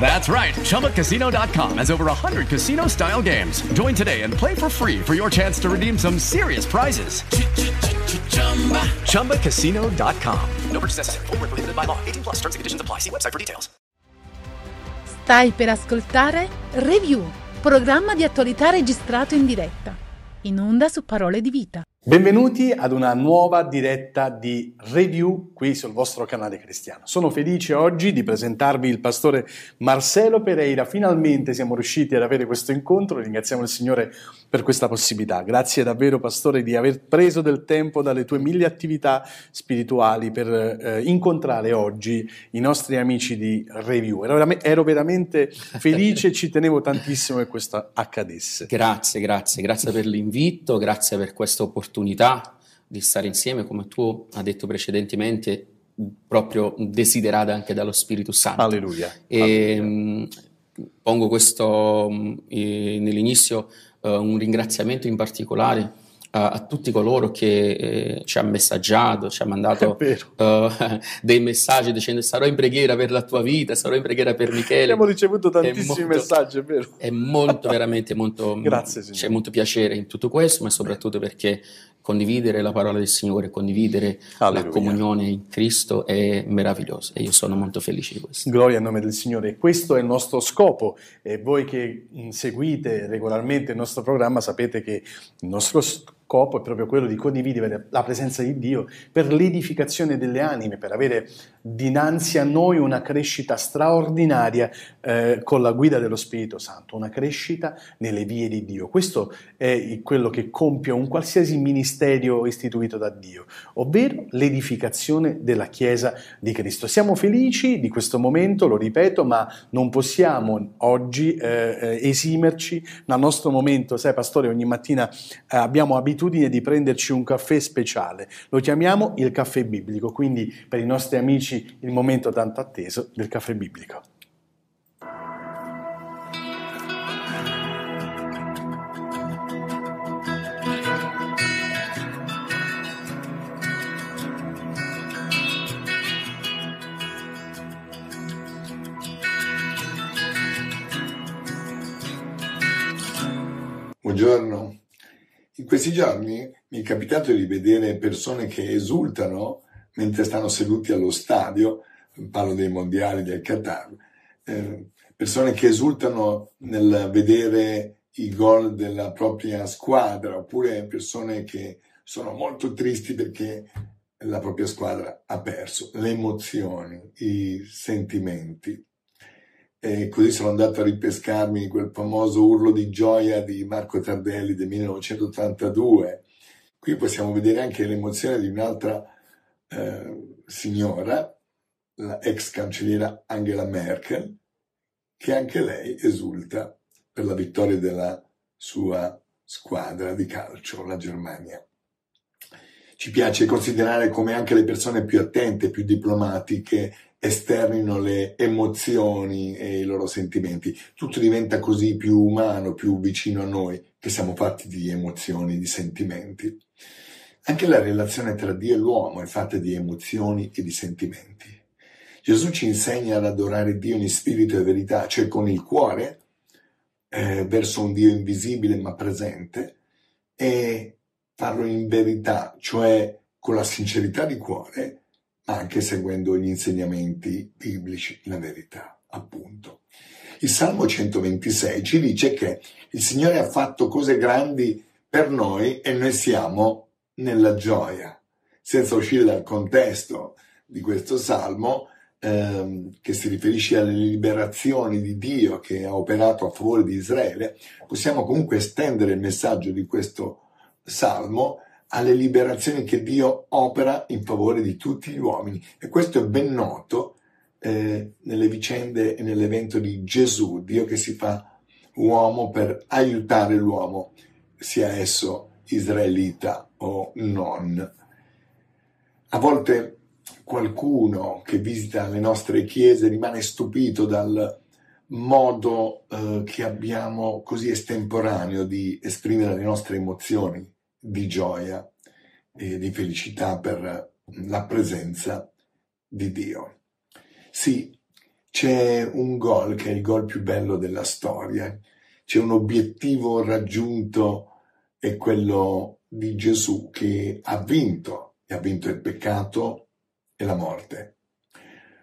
That's right. ChumbaCasino.com has over 100 casino style games. Join today and play for free for your chance to redeem some serious prizes. ChumbaCasino.com. No purchase necessary. Void were prohibited by law. 18 plus terms and conditions apply. See website for details. Stai per ascoltare Review, programma di attualità registrato in diretta, in onda su Parole di Vita. Benvenuti ad una nuova diretta di review qui sul vostro canale cristiano. Sono felice oggi di presentarvi il pastore Marcelo Pereira. Finalmente siamo riusciti ad avere questo incontro. Ringraziamo il Signore per questa possibilità. Grazie davvero, pastore, di aver preso del tempo dalle tue mille attività spirituali per eh, incontrare oggi i nostri amici di review. Ero, ero veramente felice e ci tenevo tantissimo che questo accadesse. Grazie, grazie, grazie per l'invito, grazie per questa opportunità di stare insieme, come tu hai detto precedentemente, proprio desiderata anche dallo Spirito Santo. Alleluia. E, Alleluia. mh, pongo questo mh, eh, nell'inizio eh, un ringraziamento in particolare a, a tutti coloro che eh, ci hanno messaggiato, ci hanno mandato eh, dei messaggi dicendo sarò in preghiera per la tua vita, sarò in preghiera per Michele. Abbiamo ricevuto tantissimi molto- messaggi, è vero. È molto, veramente molto. Grazie, Signore. C'è molto piacere in tutto questo, ma soprattutto perché condividere la parola del Signore, condividere Alleluia. la comunione in Cristo è meraviglioso e io sono molto felice di questo. Gloria al nome del Signore. Questo è il nostro scopo e voi che seguite regolarmente il nostro programma sapete che il nostro scopo è proprio quello di condividere la presenza di Dio per l'edificazione delle anime, per avere dinanzi a noi una crescita straordinaria eh, con la guida dello Spirito Santo, una crescita nelle vie di Dio. Questo è quello che compie un qualsiasi ministero istituito da Dio, ovvero l'edificazione della Chiesa di Cristo. Siamo felici di questo momento, lo ripeto, ma non possiamo oggi eh, eh, esimerci dal nostro momento. Sai, pastore, ogni mattina eh, abbiamo abitudine di prenderci un caffè speciale. Lo chiamiamo il caffè biblico, quindi per i nostri amici il momento tanto atteso del caffè biblico. Buongiorno. In questi giorni mi è capitato di vedere persone che esultano mentre stanno seduti allo stadio, parlo dei mondiali del Qatar, eh, persone che esultano nel vedere i gol della propria squadra, oppure persone che sono molto tristi perché la propria squadra ha perso, le emozioni, i sentimenti. E così sono andato a ripescarmi quel famoso urlo di gioia di Marco Tardelli del 1982. Qui possiamo vedere anche l'emozione di un'altra eh, signora, la ex cancelliera Angela Merkel, che anche lei esulta per la vittoria della sua squadra di calcio, la Germania. Ci piace considerare come anche le persone più attente, più diplomatiche, esternino le emozioni e i loro sentimenti. Tutto diventa così più umano, più vicino a noi, che siamo fatti di emozioni, di sentimenti. Anche la relazione tra Dio e l'uomo è fatta di emozioni e di sentimenti. Gesù ci insegna ad adorare Dio in spirito e verità, cioè con il cuore, eh, verso un Dio invisibile ma presente, e farlo in verità, cioè con la sincerità di cuore, anche seguendo gli insegnamenti biblici, la verità, appunto. Il Salmo 126 ci dice che il Signore ha fatto cose grandi per noi e noi siamo nella gioia. Senza uscire dal contesto di questo Salmo, ehm, che si riferisce alle liberazioni di Dio che ha operato a favore di Israele, possiamo comunque estendere il messaggio di questo salmo alle liberazioni che Dio opera in favore di tutti gli uomini. E questo è ben noto eh, nelle vicende e nell'evento di Gesù, Dio che si fa uomo per aiutare l'uomo, sia esso israelita o non. A volte qualcuno che visita le nostre chiese rimane stupito dal modo eh, che abbiamo così estemporaneo di esprimere le nostre emozioni di gioia e di felicità per la presenza di Dio. Sì, c'è un gol che è il gol più bello della storia, c'è un obiettivo raggiunto, è quello di Gesù che ha vinto, e ha vinto il peccato e la morte.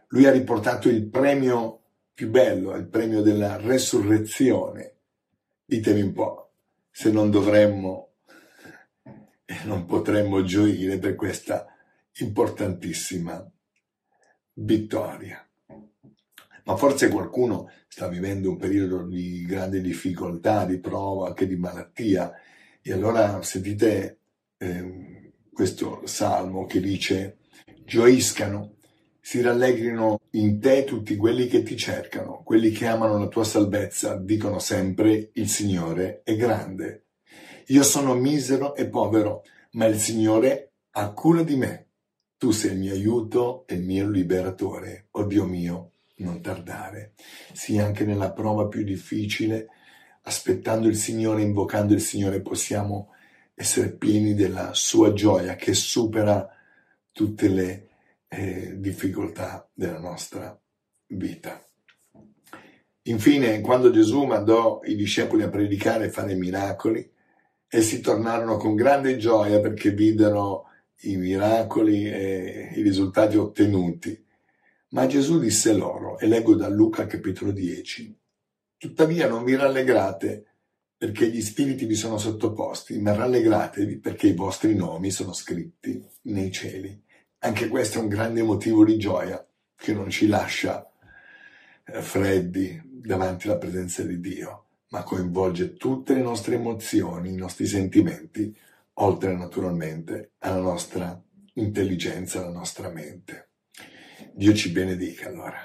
Lui ha riportato il premio più bello, il premio della resurrezione. Ditemi un po' se non dovremmo e non potremmo gioire per questa importantissima vittoria. Ma forse qualcuno sta vivendo un periodo di grande difficoltà, di prova, anche di malattia, e allora sentite eh, questo salmo che dice gioiscano, si rallegrino in te tutti quelli che ti cercano, quelli che amano la tua salvezza, dicono sempre il Signore è grande. Io sono misero e povero, ma il Signore ha cura di me. Tu sei il mio aiuto e il mio liberatore. Oh Dio mio, non tardare. Sì, anche nella prova più difficile, aspettando il Signore, invocando il Signore, possiamo essere pieni della sua gioia che supera tutte le eh, difficoltà della nostra vita. Infine, quando Gesù mandò i discepoli a predicare e fare miracoli, Essi tornarono con grande gioia perché videro i miracoli e i risultati ottenuti. Ma Gesù disse loro, e leggo da Luca capitolo 10, Tuttavia non vi rallegrate perché gli spiriti vi sono sottoposti, ma rallegratevi perché i vostri nomi sono scritti nei cieli. Anche questo è un grande motivo di gioia che non ci lascia eh, freddi davanti alla presenza di Dio ma coinvolge tutte le nostre emozioni, i nostri sentimenti, oltre naturalmente alla nostra intelligenza, alla nostra mente. Dio ci benedica allora.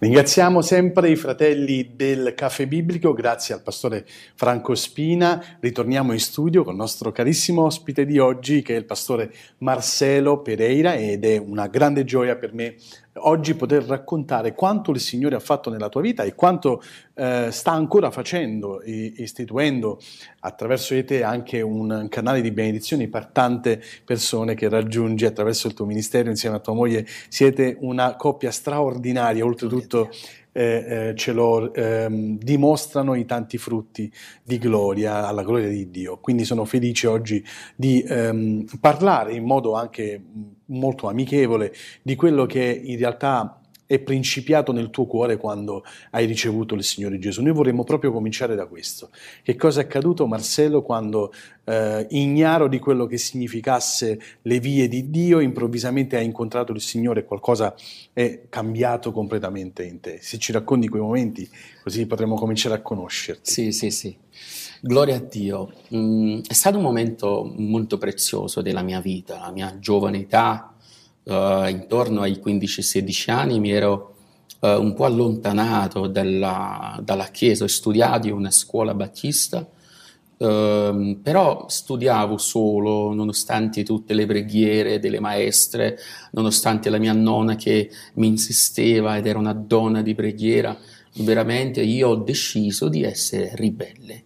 Ringraziamo sempre i fratelli del Caffè Biblico, grazie al pastore Franco Spina. Ritorniamo in studio con il nostro carissimo ospite di oggi che è il pastore Marcelo Pereira ed è una grande gioia per me oggi poter raccontare quanto il Signore ha fatto nella tua vita e quanto eh, sta ancora facendo, istituendo attraverso di te anche un canale di benedizioni per tante persone che raggiungi attraverso il tuo ministero insieme a tua moglie. Siete una coppia straordinaria, oltretutto eh, eh, ce lo ehm, dimostrano i tanti frutti di gloria, alla gloria di Dio. Quindi sono felice oggi di ehm, parlare in modo anche molto amichevole di quello che in realtà è principiato nel tuo cuore quando hai ricevuto il Signore Gesù. Noi vorremmo proprio cominciare da questo. Che cosa è accaduto, Marcello, quando eh, ignaro di quello che significasse le vie di Dio, improvvisamente hai incontrato il Signore e qualcosa è cambiato completamente in te? Se ci racconti quei momenti, così potremmo cominciare a conoscerti. Sì, sì, sì. Gloria a Dio. Mm, è stato un momento molto prezioso della mia vita, la mia giovane età uh, intorno ai 15-16 anni mi ero uh, un po' allontanato dalla, dalla, chiesa, ho studiato in una scuola battista, uh, però studiavo solo, nonostante tutte le preghiere delle maestre, nonostante la mia nonna che mi insisteva ed era una donna di preghiera, veramente io ho deciso di essere ribelle.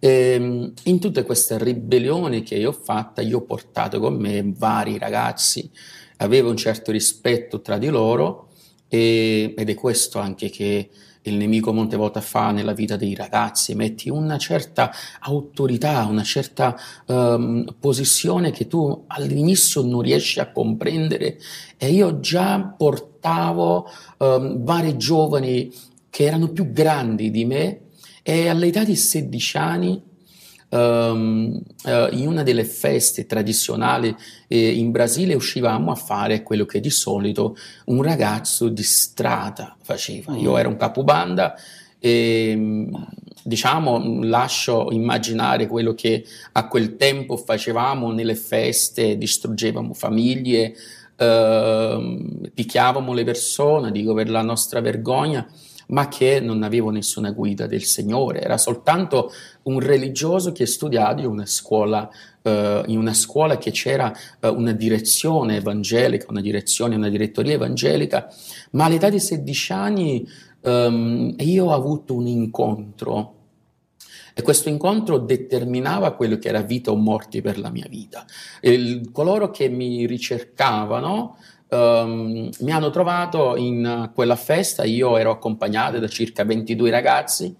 Ehm, in tutte queste ribellioni che io ho fatto, io ho portato con me vari ragazzi aveva un certo rispetto tra di loro e, ed è questo anche che il nemico molte volte fa nella vita dei ragazzi, metti una certa autorità, una certa um, posizione che tu all'inizio non riesci a comprendere. E io già portavo um, vari giovani che erano più grandi di me E all'età di 16 anni, ehm, eh, in una delle feste tradizionali eh, in Brasile, uscivamo a fare quello che di solito un ragazzo di strada faceva. Io ero un capobanda e diciamo lascio immaginare quello che a quel tempo facevamo nelle feste, distruggevamo famiglie, eh, picchiavamo le persone, dico per la nostra vergogna, ma che non avevo nessuna guida del Signore, era soltanto un religioso che studiava in una scuola, eh, in una scuola che c'era eh, una direzione evangelica, una direzione, una direttoria evangelica, ma all'età di 16 anni ehm, io ho avuto un incontro e questo incontro determinava quello che era vita o morte per la mia vita. Il, coloro che mi ricercavano um, mi hanno trovato in quella festa, io ero accompagnato da circa 22 ragazzi,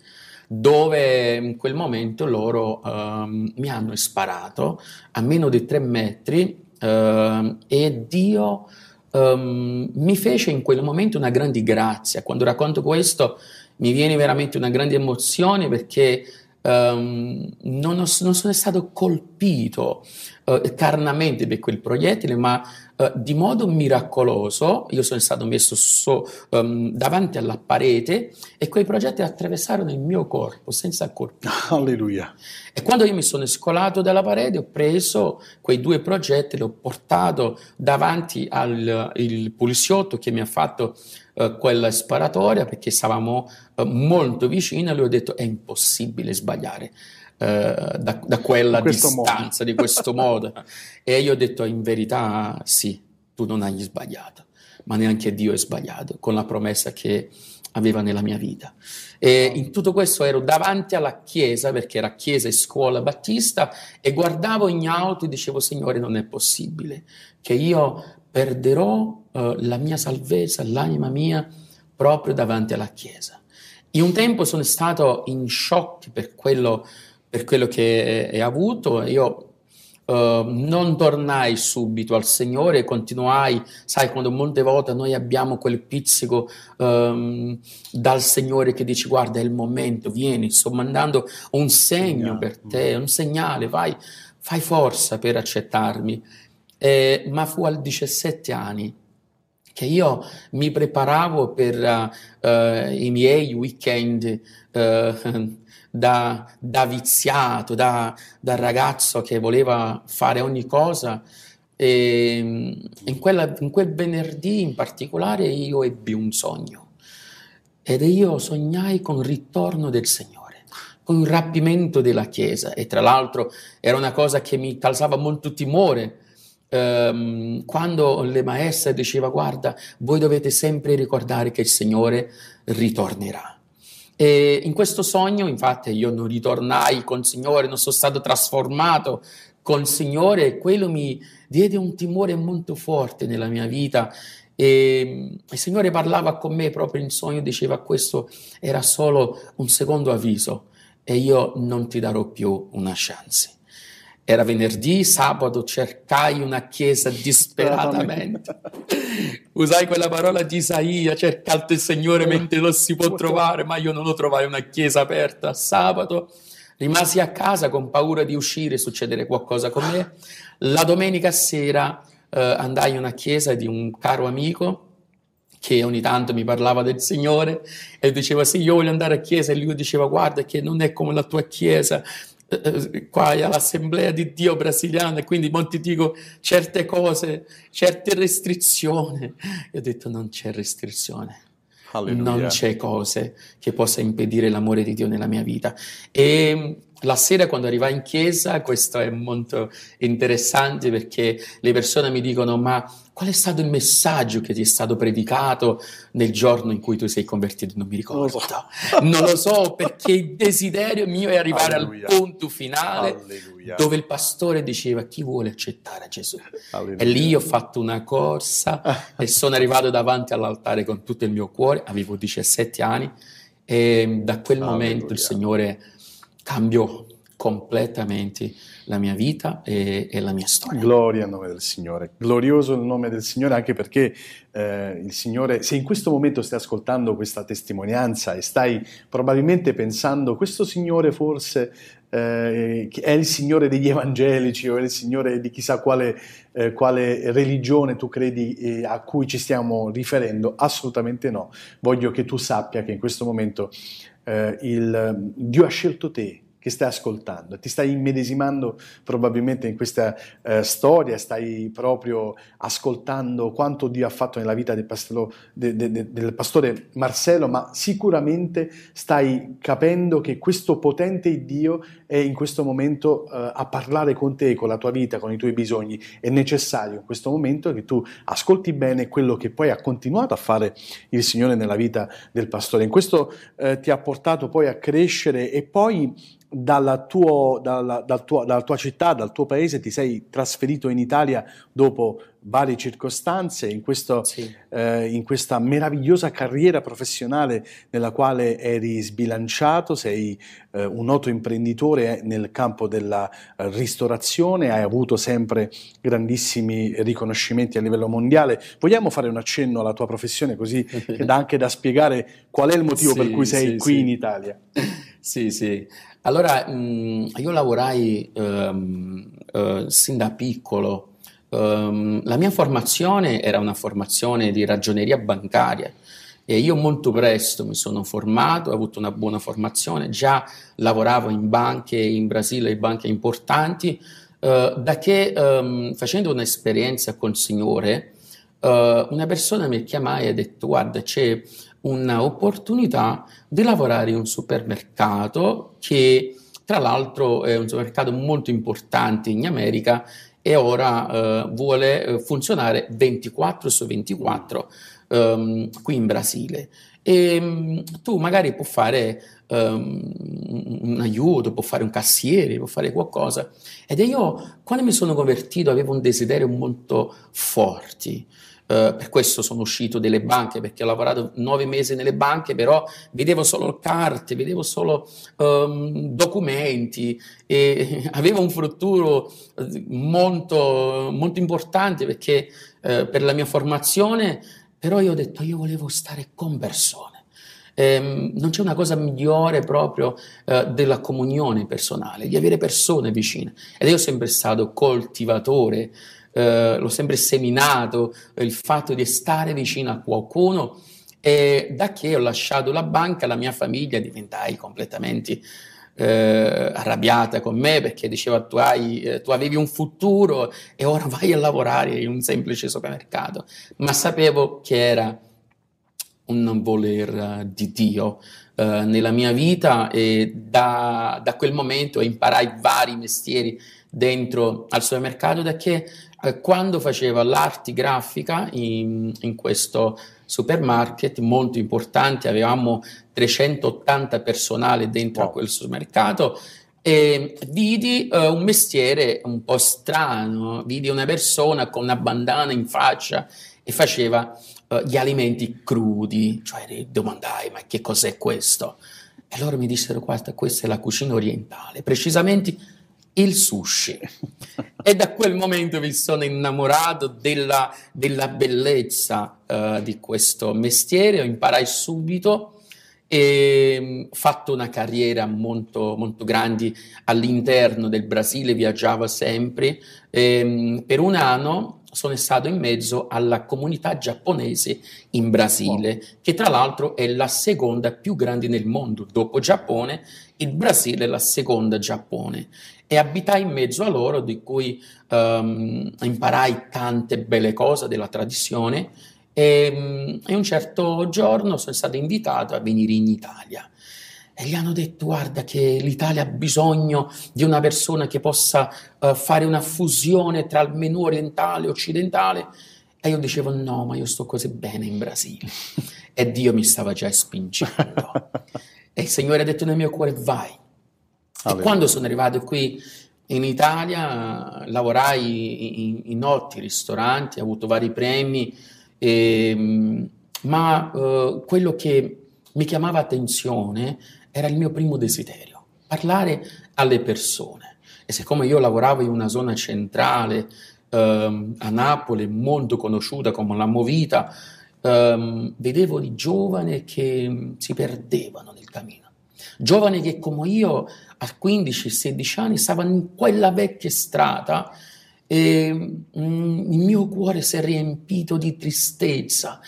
dove in quel momento loro um, mi hanno sparato a meno di tre metri uh, e Dio um, mi fece in quel momento una grande grazia. Quando racconto questo mi viene veramente una grande emozione perché um, non, ho, non, sono stato colpito uh, carnamente per quel proiettile, ma uh, di modo miracoloso io sono stato messo so, um, davanti alla parete e quei progettili attraversarono il mio corpo senza colpire. Alleluia. E quando io mi sono scolato dalla parete ho preso quei due progetti, li ho portato davanti al poliziotto che mi ha fatto uh, quella sparatoria perché stavamo uh, molto vicini e lui ha detto è impossibile sbagliare. Uh, da, da, quella distanza, modo. di questo modo. e io ho detto in verità sì, tu non hai sbagliato, ma neanche Dio è sbagliato con la promessa che aveva nella mia vita. E in tutto questo ero davanti alla chiesa, perché era chiesa e scuola battista, e guardavo in auto e dicevo, Signore, non è possibile che io perderò uh, la mia salvezza, l'anima mia, proprio davanti alla Chiesa. In un tempo sono stato in shock per quello, per quello che è, avuto, io uh, non tornai subito al Signore, continuai, sai, quando molte volte noi abbiamo quel pizzico um, dal Signore che dice guarda è il momento, vieni, sto mandando un segno per te, un segnale, vai, fai forza per accettarmi. Eh, ma fu a 17 anni che io mi preparavo per uh, uh, i miei weekend uh, da, da, viziato, da, da, ragazzo che voleva fare ogni cosa. E mm, in, quella, in quel venerdì in particolare io ebbi un sogno ed io sognai con il ritorno del Signore, con il rapimento della Chiesa e tra l'altro era una cosa che mi causava molto timore ehm, quando le maestre diceva guarda, voi dovete sempre ricordare che il Signore ritornerà. E in questo sogno, infatti, io non ritornai con il Signore, non sono stato trasformato con il Signore e quello mi diede un timore molto forte nella mia vita. E il Signore parlava con me proprio in sogno, diceva questo era solo un secondo avviso e io non ti darò più una chance. Era venerdì, sabato cercai una chiesa disperatamente. Usai quella parola di Isaia, cercate il Signore mentre lo si può trovare, ma io non lo trovai una chiesa aperta. Sabato rimasi a casa con paura di uscire, succedere qualcosa con me. La domenica sera eh, andai in una chiesa di un caro amico che ogni tanto mi parlava del Signore e diceva sì, io voglio andare a chiesa e lui diceva guarda che non è come la tua chiesa, eh, qua all'Assemblea di Dio brasiliana e quindi molti dico certe cose, certe restrizioni. Io ho detto non c'è restrizione. Alleluia. Non c'è cose che possa impedire l'amore di Dio nella mia vita. E la sera quando arrivai in chiesa, questo è molto interessante perché le persone mi dicono ma qual è stato il messaggio che ti è stato predicato nel giorno in cui tu sei convertito? Non mi ricordo. Non lo so, non lo so perché il desiderio mio è arrivare Alleluia. al punto finale Alleluia. dove il pastore diceva chi vuole accettare Gesù. Alleluia. E lì ho fatto una corsa e sono arrivato davanti all'altare con tutto il mio cuore, avevo 17 anni e da quel momento il Signore cambiò completamente la mia vita e, e, la mia storia. Gloria al nome del Signore, glorioso il nome del Signore anche perché eh, il Signore, se in questo momento stai ascoltando questa testimonianza e stai probabilmente pensando questo Signore forse eh, è il Signore degli evangelici o è il Signore di chissà quale, eh, quale religione tu credi eh, a cui ci stiamo riferendo, assolutamente no. Voglio che tu sappia che in questo momento eh, il, Dio ha scelto te che stai ascoltando, ti stai immedesimando probabilmente in questa eh, storia, stai proprio ascoltando quanto Dio ha fatto nella vita del, pastolo, de, de, de, del pastore Marcello, ma sicuramente stai capendo che questo potente Dio è in questo momento eh, a parlare con te, con la tua vita, con i tuoi bisogni. È necessario in questo momento che tu ascolti bene quello che poi ha continuato a fare il Signore nella vita del pastore. In questo eh, ti ha portato poi a crescere e poi dalla, tuo, dalla, dal tuo, dalla, tua città, dal tuo paese, ti sei trasferito in Italia dopo varie circostanze, in, questo, sì. eh, in questa meravigliosa carriera professionale nella quale eri sbilanciato, sei eh, un noto imprenditore nel campo della eh, ristorazione, hai avuto sempre grandissimi riconoscimenti a livello mondiale. Vogliamo fare un accenno alla tua professione così dà anche da spiegare qual è il motivo sì, per cui sei sì, qui in Italia? Sì, sì. Allora, mm, io lavorai um, uh, sin da piccolo. Um, la mia formazione era una formazione di ragioneria bancaria e io molto presto mi sono formato, ho avuto una buona formazione, già lavoravo in banche in Brasile, in banche importanti, uh, da che um, facendo un'esperienza col Signore, uh, una persona mi chiamò e ha detto guarda c'è un'opportunità di lavorare in un supermercato che tra l'altro è un supermercato molto importante in America e ora eh, vuole eh, funzionare 24 su 24 ehm, qui in Brasile. E um, tu magari puoi fare um, un aiuto, puoi fare un cassiere, puoi fare qualcosa. Ed io, quando mi sono convertito, avevo un desiderio molto forte. Uh, per questo sono uscito dalle banche perché ho lavorato nove mesi nelle banche, però vedevo solo carte, vedevo solo um, documenti e avevo un futuro eh, molto, molto importante perché uh, per la mia formazione, però io ho detto io volevo stare con persone. Eh, non c'è una cosa migliore proprio eh, della comunione personale, di avere persone vicine. Ed io ho sempre stato coltivatore eh, l'ho sempre seminato, il fatto di stare vicino a qualcuno. E da che ho lasciato la banca la mia famiglia diventai completamente eh, arrabbiata con me perché diceva tu, hai, eh, tu avevi un futuro e ora vai a lavorare in un semplice supermercato, ma sapevo che era un voler di Dio uh, nella mia vita e da, da, quel momento imparai vari mestieri dentro al supermercato da che eh, quando faceva l'arte grafica in, in, questo supermarket molto importante, avevamo 380 personale dentro wow. a quel supermercato e vidi uh, un mestiere un po' strano, vidi una persona con una bandana in faccia e faceva uh, gli alimenti crudi, cioè domandai ma che cos'è questo? E loro mi dissero guarda questa è la cucina orientale, precisamente il sushi. e da quel momento mi sono innamorato della, della bellezza uh, di questo mestiere, ho imparato subito e ho mm, fatto una carriera molto, molto grande all'interno del Brasile, viaggiavo sempre. E, mm, per un anno sono stato in mezzo alla comunità giapponese in Brasile, che tra l'altro è la seconda più grande nel mondo. Dopo Giappone, il Brasile è la seconda Giappone e abitai in mezzo a loro, di cui um, imparai tante belle cose della tradizione e, um, e, un certo giorno sono stato invitato a venire in Italia. E gli hanno detto, guarda che l'Italia ha bisogno di una persona che possa uh, fare una fusione tra il menù orientale e occidentale. E io dicevo, no, ma io sto così bene in Brasile. e Dio mi stava già spingendo. e il Signore ha detto nel mio cuore, vai Ah, e quando sono arrivato qui in Italia lavorai in, in otti ristoranti, ho avuto vari premi, e, ehm, ma uh, quello che mi chiamava attenzione era il mio primo desiderio, parlare alle persone. E siccome io lavoravo in una zona centrale ehm, a Napoli, molto conosciuta come la Movita, ehm, vedevo di giovani che si perdevano nel cammino. Giovani che come io a 15-16 anni stavano in quella vecchia strada e mm, il mio cuore si è riempito di tristezza,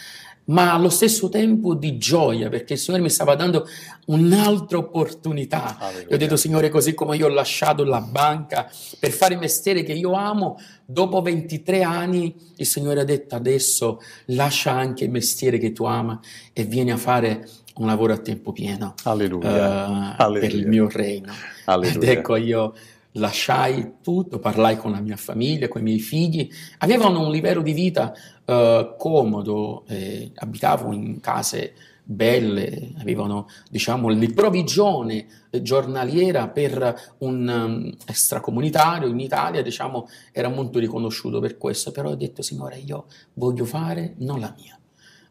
ma allo stesso tempo di gioia, perché il Signore mi stava dando un'altra opportunità. Alleluia. Io ho detto, Signore, così come io ho lasciato la banca per fare il mestiere che io amo, dopo 23 anni il Signore ha detto, adesso lascia anche il mestiere che tu ama e vieni a fare un lavoro a tempo pieno Alleluia. eh, Alleluia. per il mio regno. Alleluia. Ed ecco, io lasciai tutto, parlai con la mia famiglia, con i miei figli. Avevano un livello di vita eh, comodo, eh, abitavo in case belle, avevano diciamo la provvigione giornaliera per un um, extracomunitario in Italia, diciamo, era molto riconosciuto per questo, però ho detto Signore, io voglio fare non la mia,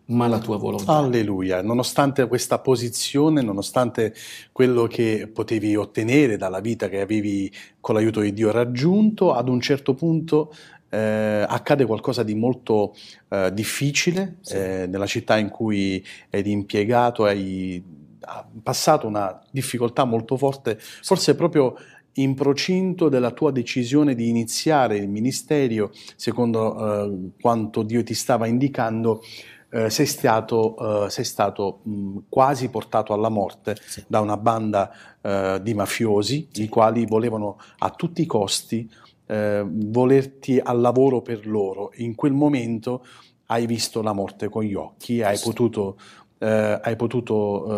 ma la tua volontà. Alleluia, nonostante questa posizione, nonostante quello che potevi ottenere dalla vita che avevi con l'aiuto di Dio raggiunto, ad un certo punto eh, accade qualcosa di molto eh, difficile Sì. eh, nella città in cui eri impiegato, hai ha passato una difficoltà molto forte, forse proprio in procinto della tua decisione di iniziare il ministero secondo eh, quanto Dio ti stava indicando eh, sei stato, eh, sei stato mh, quasi portato alla morte Sì. da una banda eh, di mafiosi, i quali volevano a tutti i costi eh, volerti al lavoro per loro. In quel momento hai visto la morte con gli occhi, hai Sì. potuto, eh, hai potuto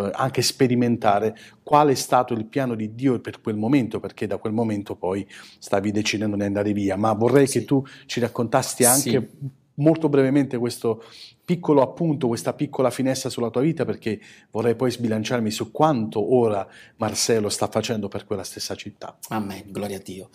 eh, anche sperimentare qual è stato il piano di Dio per quel momento, perché da quel momento poi stavi decidendo di andare via. Ma vorrei Sì. che tu ci raccontassi anche Sì. molto brevemente questo piccolo appunto, questa piccola finestra sulla tua vita, perché vorrei poi sbilanciarmi su quanto ora Marcello sta facendo per quella stessa città. Amen, gloria a Dio.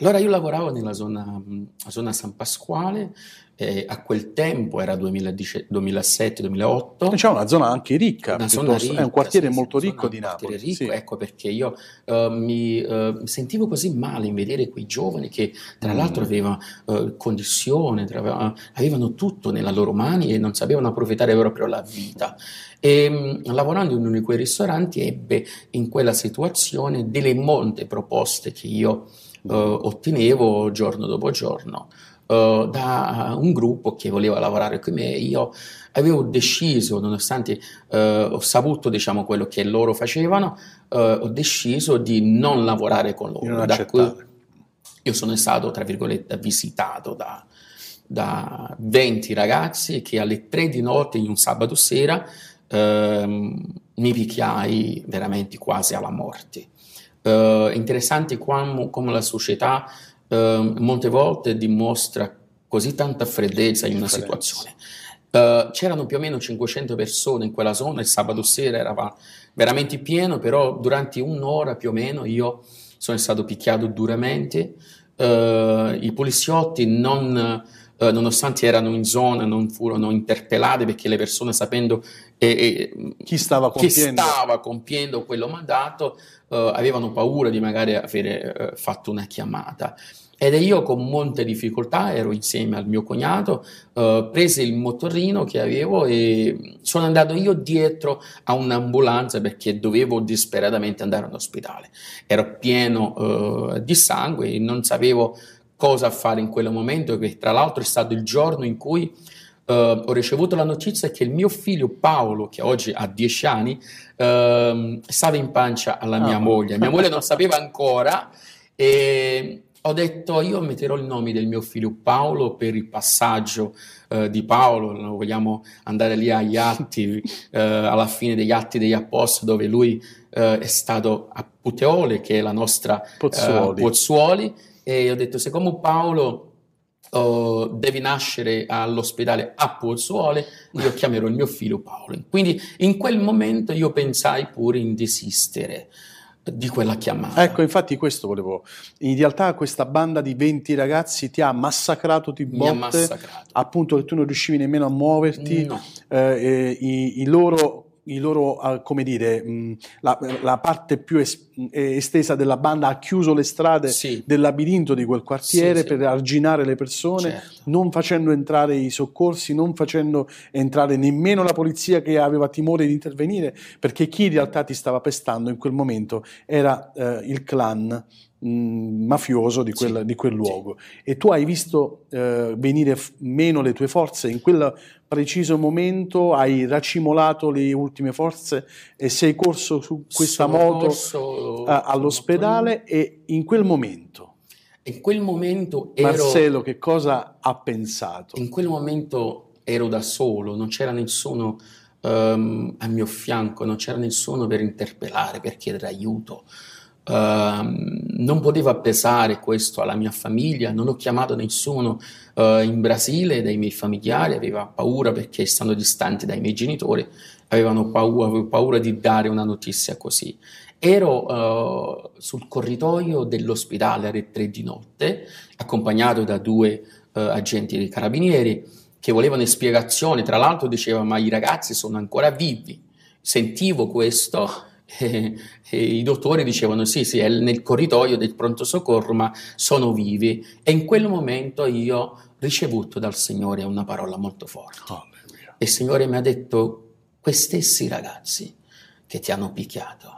Allora io lavoravo nella zona, zona San Pasquale, eh, a quel tempo era 2007-2008. Diciamo una zona anche ricca, Una zona ricca, è un quartiere sì, molto ricco di Napoli. ricco, sì. ecco perché io eh, mi eh, sentivo così male in vedere quei giovani che tra Mm. l'altro avevano eh, condizione, tra- avevano tutto nella loro mani e non sapevano approfittare proprio la vita. E mh, lavorando in uno di quei ristoranti ebbe in quella situazione delle molte proposte che io eh, ottenevo giorno dopo giorno eh, da un gruppo che voleva lavorare con me. Io avevo deciso, nonostante eh, ho saputo diciamo, quello che loro facevano, eh, ho deciso di non lavorare con loro. Da cui io sono stato, tra virgolette, visitato da, da 20 ragazzi che alle 3 di notte in un sabato sera ehm, mi picchiai veramente quasi alla morte. Eh, interessante come, come la società eh, molte volte dimostra così tanta freddezza in una situazione. Eh, c'erano più o meno 500 persone in quella zona, il sabato sera era veramente pieno, però durante un'ora più o meno io sono stato picchiato duramente. Eh, I poliziotti, non, eh, nonostante erano in zona, non furono interpellati perché le persone, sapendo eh, eh, Chi stava chi stava compiendo quello mandato, eh, avevano paura di magari avere eh, fatto una chiamata. Ed io con molte difficoltà ero insieme al mio cognato, eh, prese il motorino che avevo e sono andato io dietro a un'ambulanza perché dovevo disperatamente andare all'ospedale. Ero pieno eh, di sangue e non sapevo cosa fare in quel momento, che tra l'altro è stato il giorno in cui eh, ho ricevuto la notizia che il mio figlio Paolo, che oggi ha 10 anni, ehm, stava in pancia alla mia Ah. moglie. Mia moglie non sapeva ancora e ho detto io metterò il nome del mio figlio Paolo per il passaggio eh, di Paolo, vogliamo andare lì agli atti, eh, alla fine degli atti degli apostoli dove lui eh, è stato a Puteole, che è la nostra eh, Pozzuoli. Pozzuoli, e ho detto siccome Paolo oh, deve nascere all'ospedale a Pozzuole, io chiamerò il mio figlio Paolo. Quindi in quel momento io pensai pure in desistere di quella chiamata. Ecco, infatti questo volevo. In realtà questa banda di 20 ragazzi ti ha massacrato di botte, massacrato. appunto che tu non riuscivi nemmeno a muoverti, No. eh, i, i loro, i loro, ah, come dire, mh, la, la parte più es- mh, estesa della banda ha chiuso le strade Sì. del labirinto di quel quartiere Sì, sì. per arginare le persone, Certo. non facendo entrare i soccorsi, non facendo entrare nemmeno la polizia che aveva timore di intervenire, perché chi in realtà ti stava pestando in quel momento era eh, il clan mh, mafioso di quel, Sì. di quel luogo. E tu hai visto eh, venire f- meno le tue forze in quel preciso momento, hai racimolato le ultime forze e sei corso su questa Sono moto corso sul all'ospedale e in quel momento In quel momento ero, Marcello che cosa ha pensato? in quel momento ero da solo, non c'era nessuno ehm, a mio fianco, non c'era nessuno per interpellare, per chiedere aiuto. Ehm, non potevo appesare questo alla mia famiglia, non ho chiamato nessuno eh, in Brasile dai miei familiari, aveva paura perché essendo distanti dai miei genitori, avevano paura, avevo paura di dare una notizia così. Ero eh, sul corridoio dell'ospedale alle tre di notte, accompagnato da due eh, agenti dei carabinieri che volevano spiegazioni. Tra l'altro diceva: Ma i ragazzi sono ancora vivi. Sentivo questo e, e i dottori dicevano: Sì, sì, è nel corridoio del pronto soccorso, ma sono vivi. E in quel momento io ho ricevuto dal Signore una parola molto forte. Alleluia. Il Signore mi ha detto: Quei stessi ragazzi che ti hanno picchiato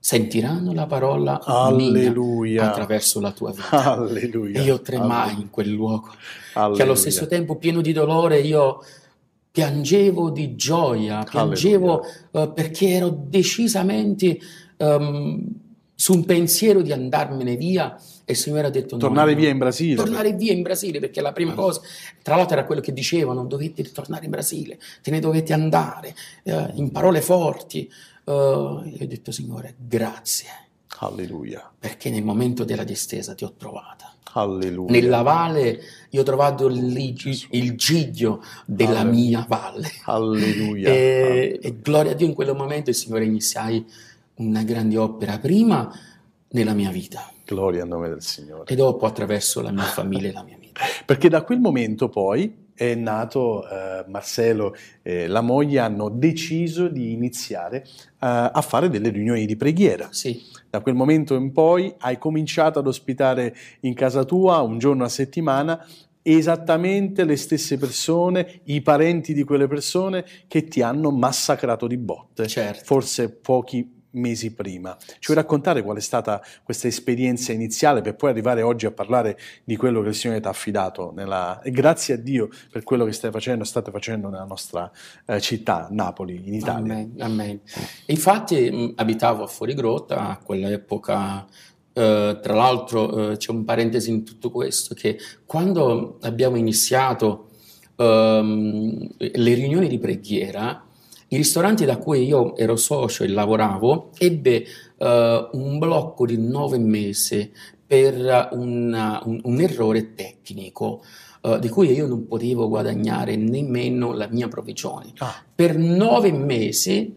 sentiranno la parola Alleluia. attraverso la tua vita. Alleluia. E io tremai in quel luogo, che Alleluia. allo stesso tempo pieno di dolore io piangevo di gioia, piangevo eh, perché ero decisamente ehm, su un pensiero di andarmene via e il Signore ha detto Tornare no, via in Brasile. tornare via in Brasile perché la prima cosa, tra l'altro era quello che dicevano, dovete ritornare in Brasile, te ne dovete andare, eh, in parole forti. Eh, io ho detto Signore, grazie, Alleluia. perché nel momento della distesa ti ho trovata. Alleluia. Nella valle io ho trovato il, il giglio della Alleluia. mia valle. Alleluia. E, e gloria a Dio in quel momento il Signore iniziai una grande opera prima nella mia vita Gloria al nome del Signore. e dopo attraverso la mia famiglia e la mia vita. Perché da quel momento poi è nato eh, Marcello e la moglie hanno deciso di iniziare eh, a fare delle riunioni di preghiera. Sì, Da quel momento in poi hai cominciato ad ospitare in casa tua un giorno a settimana esattamente le stesse persone, i parenti di quelle persone che ti hanno massacrato di botte, Certo. forse pochi mesi prima. Ci vuoi raccontare qual è stata questa esperienza iniziale per poi arrivare oggi a parlare di quello che il Signore ti ha affidato nella... e grazie a Dio per quello che stai facendo, state facendo nella nostra eh, città, Napoli, in Italia. Amen, amen. Infatti mh, abitavo a Fuorigrotta a quell'epoca, eh, tra l'altro eh, c'è un parentesi in tutto questo, che quando abbiamo iniziato ehm, le riunioni di preghiera, i ristoranti da cui io ero socio e lavoravo ebbe eh, un blocco di nove mesi per una- un, un errore tecnico eh, di cui io non potevo guadagnare nemmeno la mia provvigione. Ah. Per nove mesi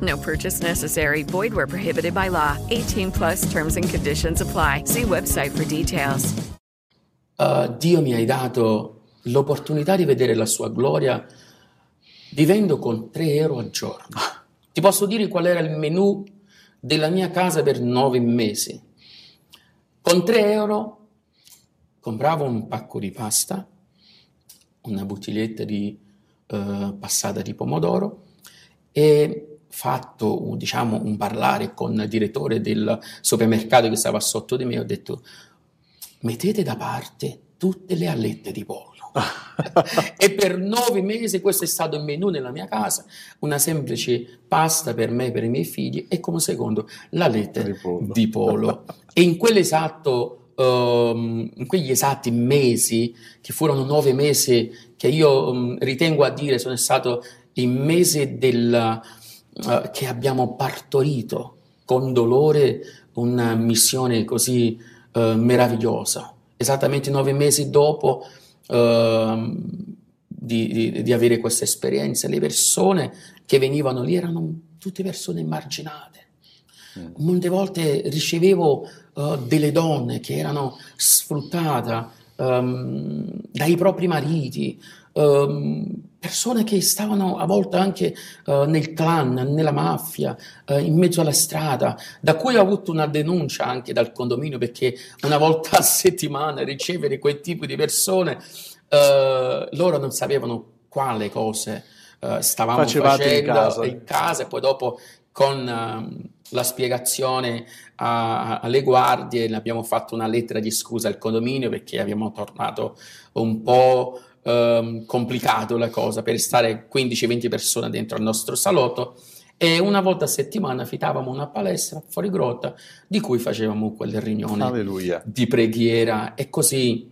No purchase necessary. Void where prohibited by law. 18 plus terms and conditions apply. See website for details. eh, Dio mi hai dato l'opportunità di vedere la sua gloria vivendo con 3 euro al giorno. Ti posso dire qual era il menù della mia casa per nove mesi. Con 3 euro compravo un pacco di pasta, una bottiglietta di eh, passata di pomodoro e fatto diciamo, un parlare con il direttore del supermercato che stava sotto di me, ho detto mettete da parte tutte le alette di pollo. e per nove mesi questo è stato il menù nella mia casa, una semplice pasta per me e per i miei figli e come secondo la letta Di pollo. di pollo. e in quell'esatto, ehm, in quegli esatti mesi, che furono nove mesi, che io ehm, ritengo a dire sono stato il mese del, eh, che abbiamo partorito con dolore una missione così eh, meravigliosa. Esattamente nove mesi dopo ehm, di, di- di avere questa esperienza, le persone che venivano lì erano tutte persone emarginate. Molte volte ricevevo eh, delle donne che erano sfruttate ehm, dai propri mariti, persone che stavano a volte anche eh, nel clan, nella mafia, eh, in mezzo alla strada, da cui ho avuto una denuncia anche dal condominio perché una volta a settimana ricevere quel tipo di persone, eh, loro non sapevano quale cose stavamo Facevate in facendo casa. in casa e poi dopo con ehm, la spiegazione a- alle guardie abbiamo fatto una lettera di scusa al condominio perché abbiamo tornato un po' ehm, complicato la cosa per stare 15-20 persone dentro al nostro salotto e una volta a settimana affittavamo una palestra fuori grotta di cui facevamo quelle riunioni Alleluia. di preghiera e così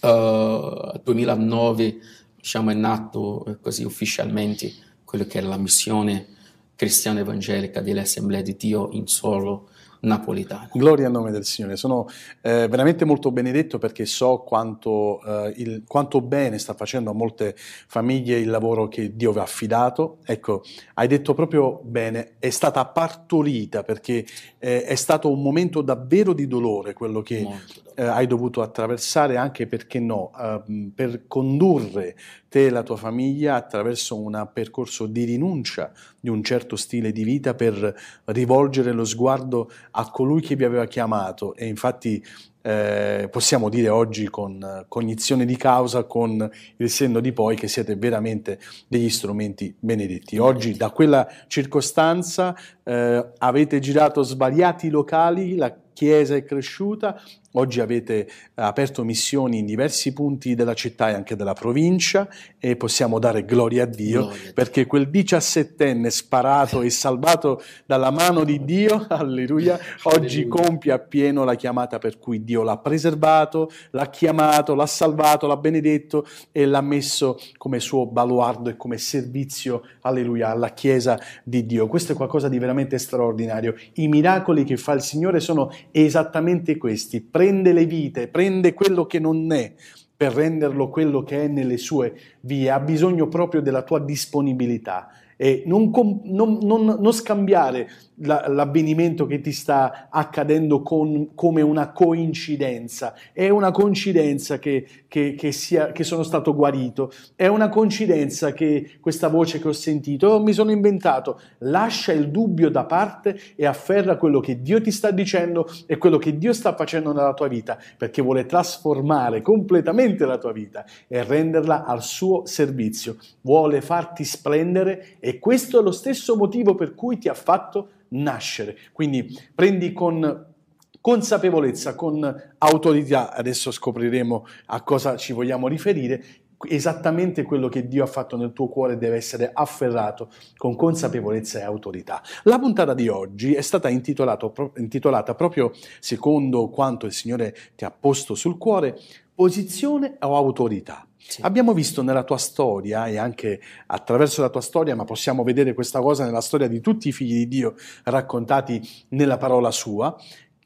eh, 2009 diciamo, è nato eh, così ufficialmente quello che era la missione cristiana evangelica delle Assemblee di Dio in solo napoletano. Gloria al nome del Signore. Sono eh, veramente molto benedetto perché so quanto, eh, il- quanto bene sta facendo a molte famiglie il lavoro che Dio vi ha affidato. Ecco, hai detto proprio bene, è stata partorita perché eh, è stato un momento davvero di dolore quello che Molto eh, hai dovuto attraversare anche perché no, ehm, per condurre te e la tua famiglia attraverso un percorso di rinuncia di un certo stile di vita per rivolgere lo sguardo a colui che vi aveva chiamato e infatti eh, possiamo dire oggi con cognizione di causa, con il senno di poi, che siete veramente degli strumenti benedetti. Oggi da quella circostanza eh, avete girato svariati locali, la Chiesa è cresciuta, oggi avete aperto missioni in diversi punti della città e anche della provincia e possiamo dare gloria a Dio Gloria a Dio. perché quel diciassettenne sparato e salvato dalla mano di Dio, alleluia, oggi Alleluia. compie appieno la chiamata per cui Dio l'ha preservato, l'ha chiamato, l'ha salvato, l'ha benedetto e l'ha messo come suo baluardo e come servizio, alleluia, alla Chiesa di Dio. Questo è qualcosa di veramente straordinario. I miracoli che fa il Signore sono esattamente questi. Prende le vite, prende quello che non è per renderlo quello che è nelle sue vie. Ha bisogno proprio della tua disponibilità. E non, non- non- non scambiare l'avvenimento che ti sta accadendo con- come una coincidenza. È una coincidenza che, che- che sia- che sono stato guarito, è una coincidenza che questa voce che ho sentito, mi sono inventato. Lascia il dubbio da parte e afferra quello che Dio ti sta dicendo e quello che Dio sta facendo nella tua vita, perché vuole trasformare completamente la tua vita e renderla al suo servizio. Vuole farti splendere e questo è lo stesso motivo per cui ti ha fatto nascere. Quindi prendi con consapevolezza, con autorità, adesso scopriremo a cosa ci vogliamo riferire, esattamente quello che Dio ha fatto nel tuo cuore deve essere afferrato con consapevolezza e autorità. La puntata di oggi è stata intitolata proprio secondo quanto il Signore ti ha posto sul cuore, posizione o autorità. Sì. Abbiamo visto nella tua storia e anche attraverso la tua storia, ma possiamo vedere questa cosa nella storia di tutti i figli di Dio raccontati nella parola sua,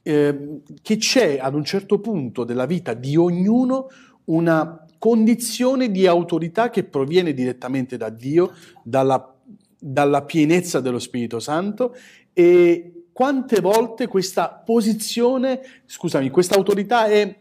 eh, che c'è ad un certo punto della vita di ognuno una condizione di autorità che proviene direttamente da Dio, dalla, dalla pienezza dello Spirito Santo e quante volte questa posizione, scusami, questa autorità è,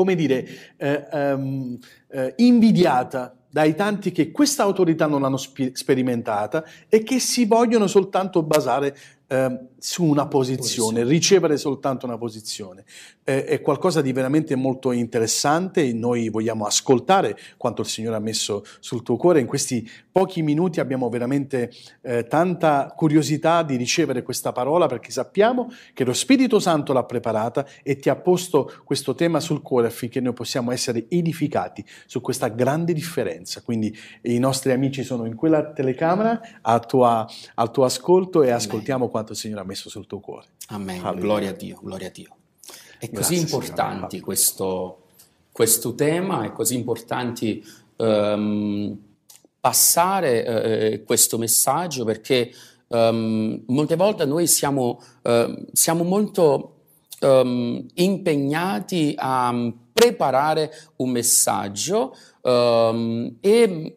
come dire, eh, ehm, eh, invidiata dai tanti che questa autorità non l'hanno spi- sperimentata e che si vogliono soltanto basare eh, su una posizione, ricevere soltanto una posizione. Eh, è qualcosa di veramente molto interessante, noi vogliamo ascoltare quanto il Signore ha messo sul tuo cuore. In questi pochi minuti abbiamo veramente eh, tanta curiosità di ricevere questa parola perché sappiamo che lo Spirito Santo l'ha preparata e ti ha posto questo tema sul cuore affinché noi possiamo essere edificati su questa grande differenza. Quindi i nostri amici sono in quella telecamera a tua, al tuo ascolto e ascoltiamo quanto il Signore ha messo sul tuo cuore. Amen. Alleluia. Gloria a Dio, gloria a Dio. È così Grazie, importante Signore. questo, questo tema, è così importante ehm, passare eh, questo messaggio perché ehm, molte volte noi siamo, ehm, siamo molto ehm, impegnati a preparare un messaggio e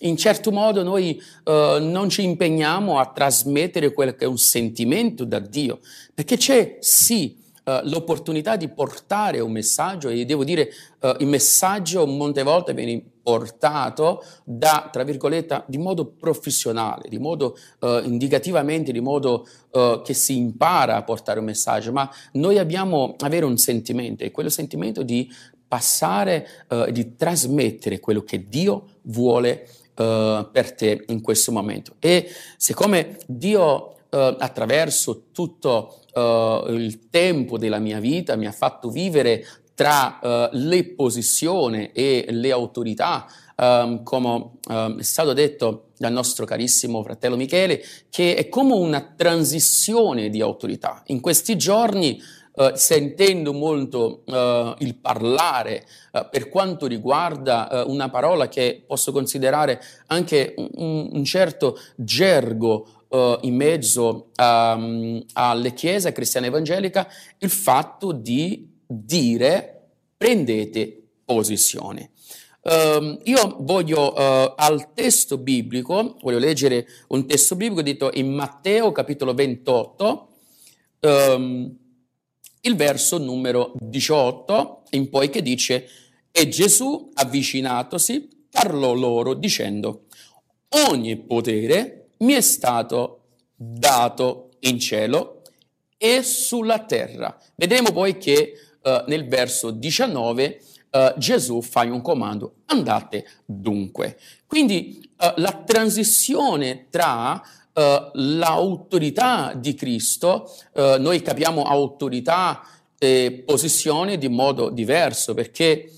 in certo modo noi eh, non ci impegniamo a trasmettere quello che è un sentimento da Dio, perché c'è sì eh, l'opportunità di portare un messaggio e devo dire eh, il messaggio molte volte viene portato da, tra virgolette, di modo professionale, di modo indicativamente, di modo che si impara a portare un messaggio, ma noi abbiamo avere un sentimento e quello sentimento di passare, di trasmettere quello che Dio vuole eh, per te in questo momento. E siccome Dio eh, attraverso tutto eh, il tempo della mia vita mi ha fatto vivere tra eh, le posizioni e le autorità, ehm, come ehm, è stato detto dal nostro carissimo fratello Michele, che è come una transizione di autorità. In questi giorni eh, sentendo molto eh, il parlare eh, per quanto riguarda eh, una parola che posso considerare anche un, un certo gergo eh, in mezzo ehm, alle chiese cristiane evangelica, il fatto di dire prendete posizione. Um, io voglio uh, al testo biblico, voglio leggere un testo biblico detto in Matteo capitolo 28, um, il verso numero 18 in poi che dice e Gesù avvicinatosi parlò loro dicendo ogni potere mi è stato dato in cielo e sulla terra. Vedremo poi che uh, nel verso 19 uh, Gesù fa un comando, andate dunque. Quindi uh, la transizione tra l'autorità di Cristo, noi capiamo autorità e posizione di modo diverso perché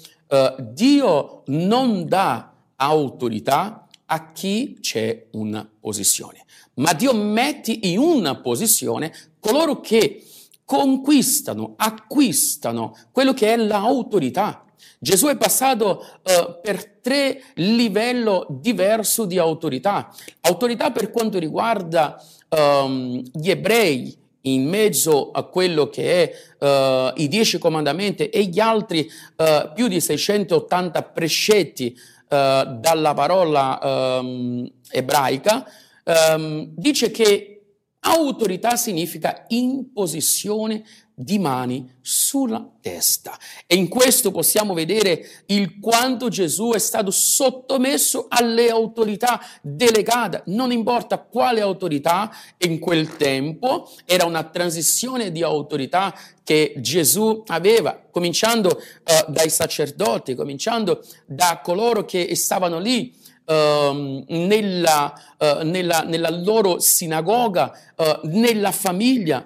Dio non dà autorità a chi c'è una posizione, ma Dio mette in una posizione coloro che conquistano, acquistano quello che è l'autorità. Gesù è passato uh, per tre livelli diversi di autorità. Autorità per quanto riguarda um, gli ebrei, in mezzo a quello che è uh, i dieci comandamenti e gli altri uh, più di 680 precetti dalla parola um, ebraica, um, dice che autorità significa imposizione di mani sulla testa. E in questo possiamo vedere il quanto Gesù è stato sottomesso alle autorità delegate, non importa quale autorità in quel tempo, era una transizione di autorità che Gesù aveva, cominciando eh, dai sacerdoti, cominciando da coloro che stavano lì Uh, nella, uh, nella, nella, loro sinagoga, uh, nella famiglia.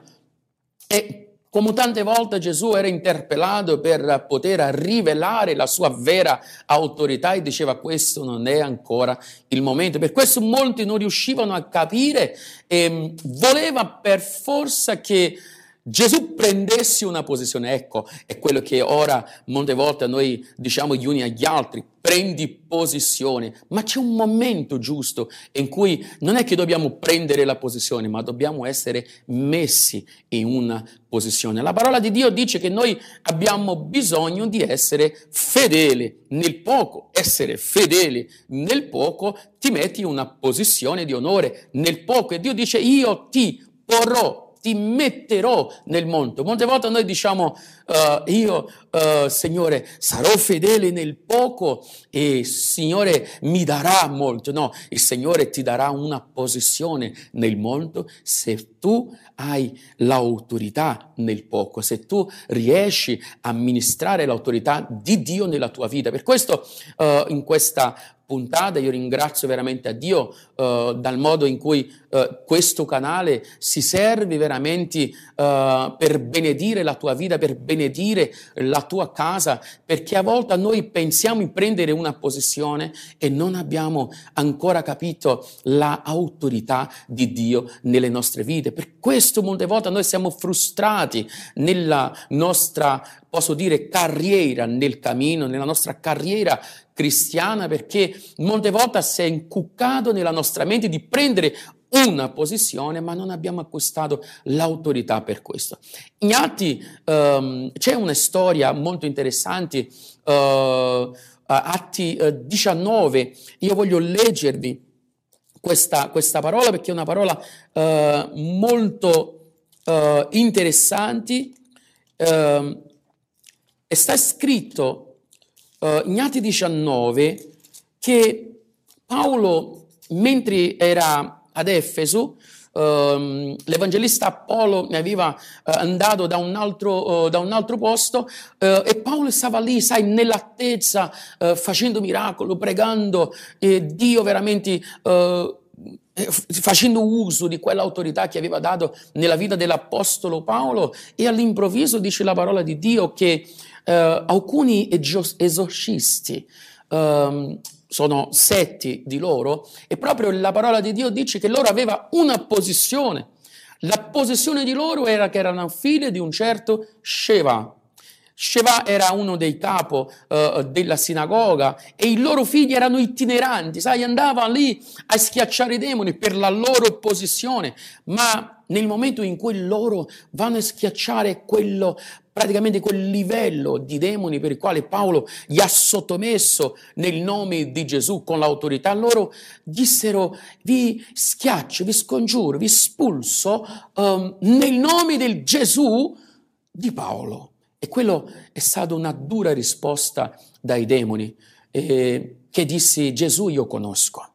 E come tante volte Gesù era interpellato per poter rivelare la sua vera autorità e diceva questo non è ancora il momento. Per questo molti non riuscivano a capire e voleva per forza che Gesù prendesse una posizione, ecco, è quello che ora molte volte noi diciamo gli uni agli altri, prendi posizione, ma c'è un momento giusto in cui non è che dobbiamo prendere la posizione, ma dobbiamo essere messi in una posizione. La parola di Dio dice che noi abbiamo bisogno di essere fedeli. Nel poco, essere fedeli nel poco ti metti in una posizione di onore. Nel poco e Dio dice io ti porrò ti metterò nel mondo. Molte volte noi diciamo, uh, io, uh, Signore, sarò fedele nel poco e Signore mi darà molto. No, il Signore ti darà una posizione nel mondo se tu hai l'autorità nel poco, se tu riesci a amministrare l'autorità di Dio nella tua vita. Per questo uh, in questa puntata. Io ringrazio veramente a Dio uh, dal modo in cui uh, questo canale si serve veramente uh, per benedire la tua vita, per benedire la tua casa, perché a volte noi pensiamo di prendere una posizione e non abbiamo ancora capito l'autorità di Dio nelle nostre vite. Per questo molte volte noi siamo frustrati nella nostra posso dire carriera nel cammino, nella nostra carriera cristiana, perché molte volte si è incuccato nella nostra mente di prendere una posizione, ma non abbiamo acquistato l'autorità per questo. In Atti um, c'è una storia molto interessante, uh, Atti uh, 19, io voglio leggervi questa, questa, parola perché è una parola uh, molto interessante. Uh, e sta scritto uh, in Atti 19 che Paolo, mentre era ad Efeso, Um, l'evangelista Apollo mi aveva uh, andato da un altro, uh, da un altro posto uh, e Paolo stava lì, sai, nell'attesa, facendo miracolo, pregando e Dio veramente facendo uso di quell'autorità che aveva dato nella vita dell'Apostolo Paolo e all'improvviso dice la parola di Dio che Uh, alcuni esorcisti um, sono setti di loro e proprio la parola di Dio dice che loro aveva una posizione. La posizione di loro era che erano figli di un certo Sheva. Sheva era uno dei capo uh, della sinagoga e i loro figli erano itineranti, sai, andavano lì a schiacciare i demoni per la loro posizione, ma nel momento in cui loro vanno a schiacciare quello praticamente quel livello di demoni per il quale Paolo gli ha sottomesso nel nome di Gesù con l'autorità, loro dissero vi schiaccio, vi scongiuro, vi spulso um, nel nome del Gesù di Paolo. E quello è stata una dura risposta dai demoni eh, che disse Gesù io conosco.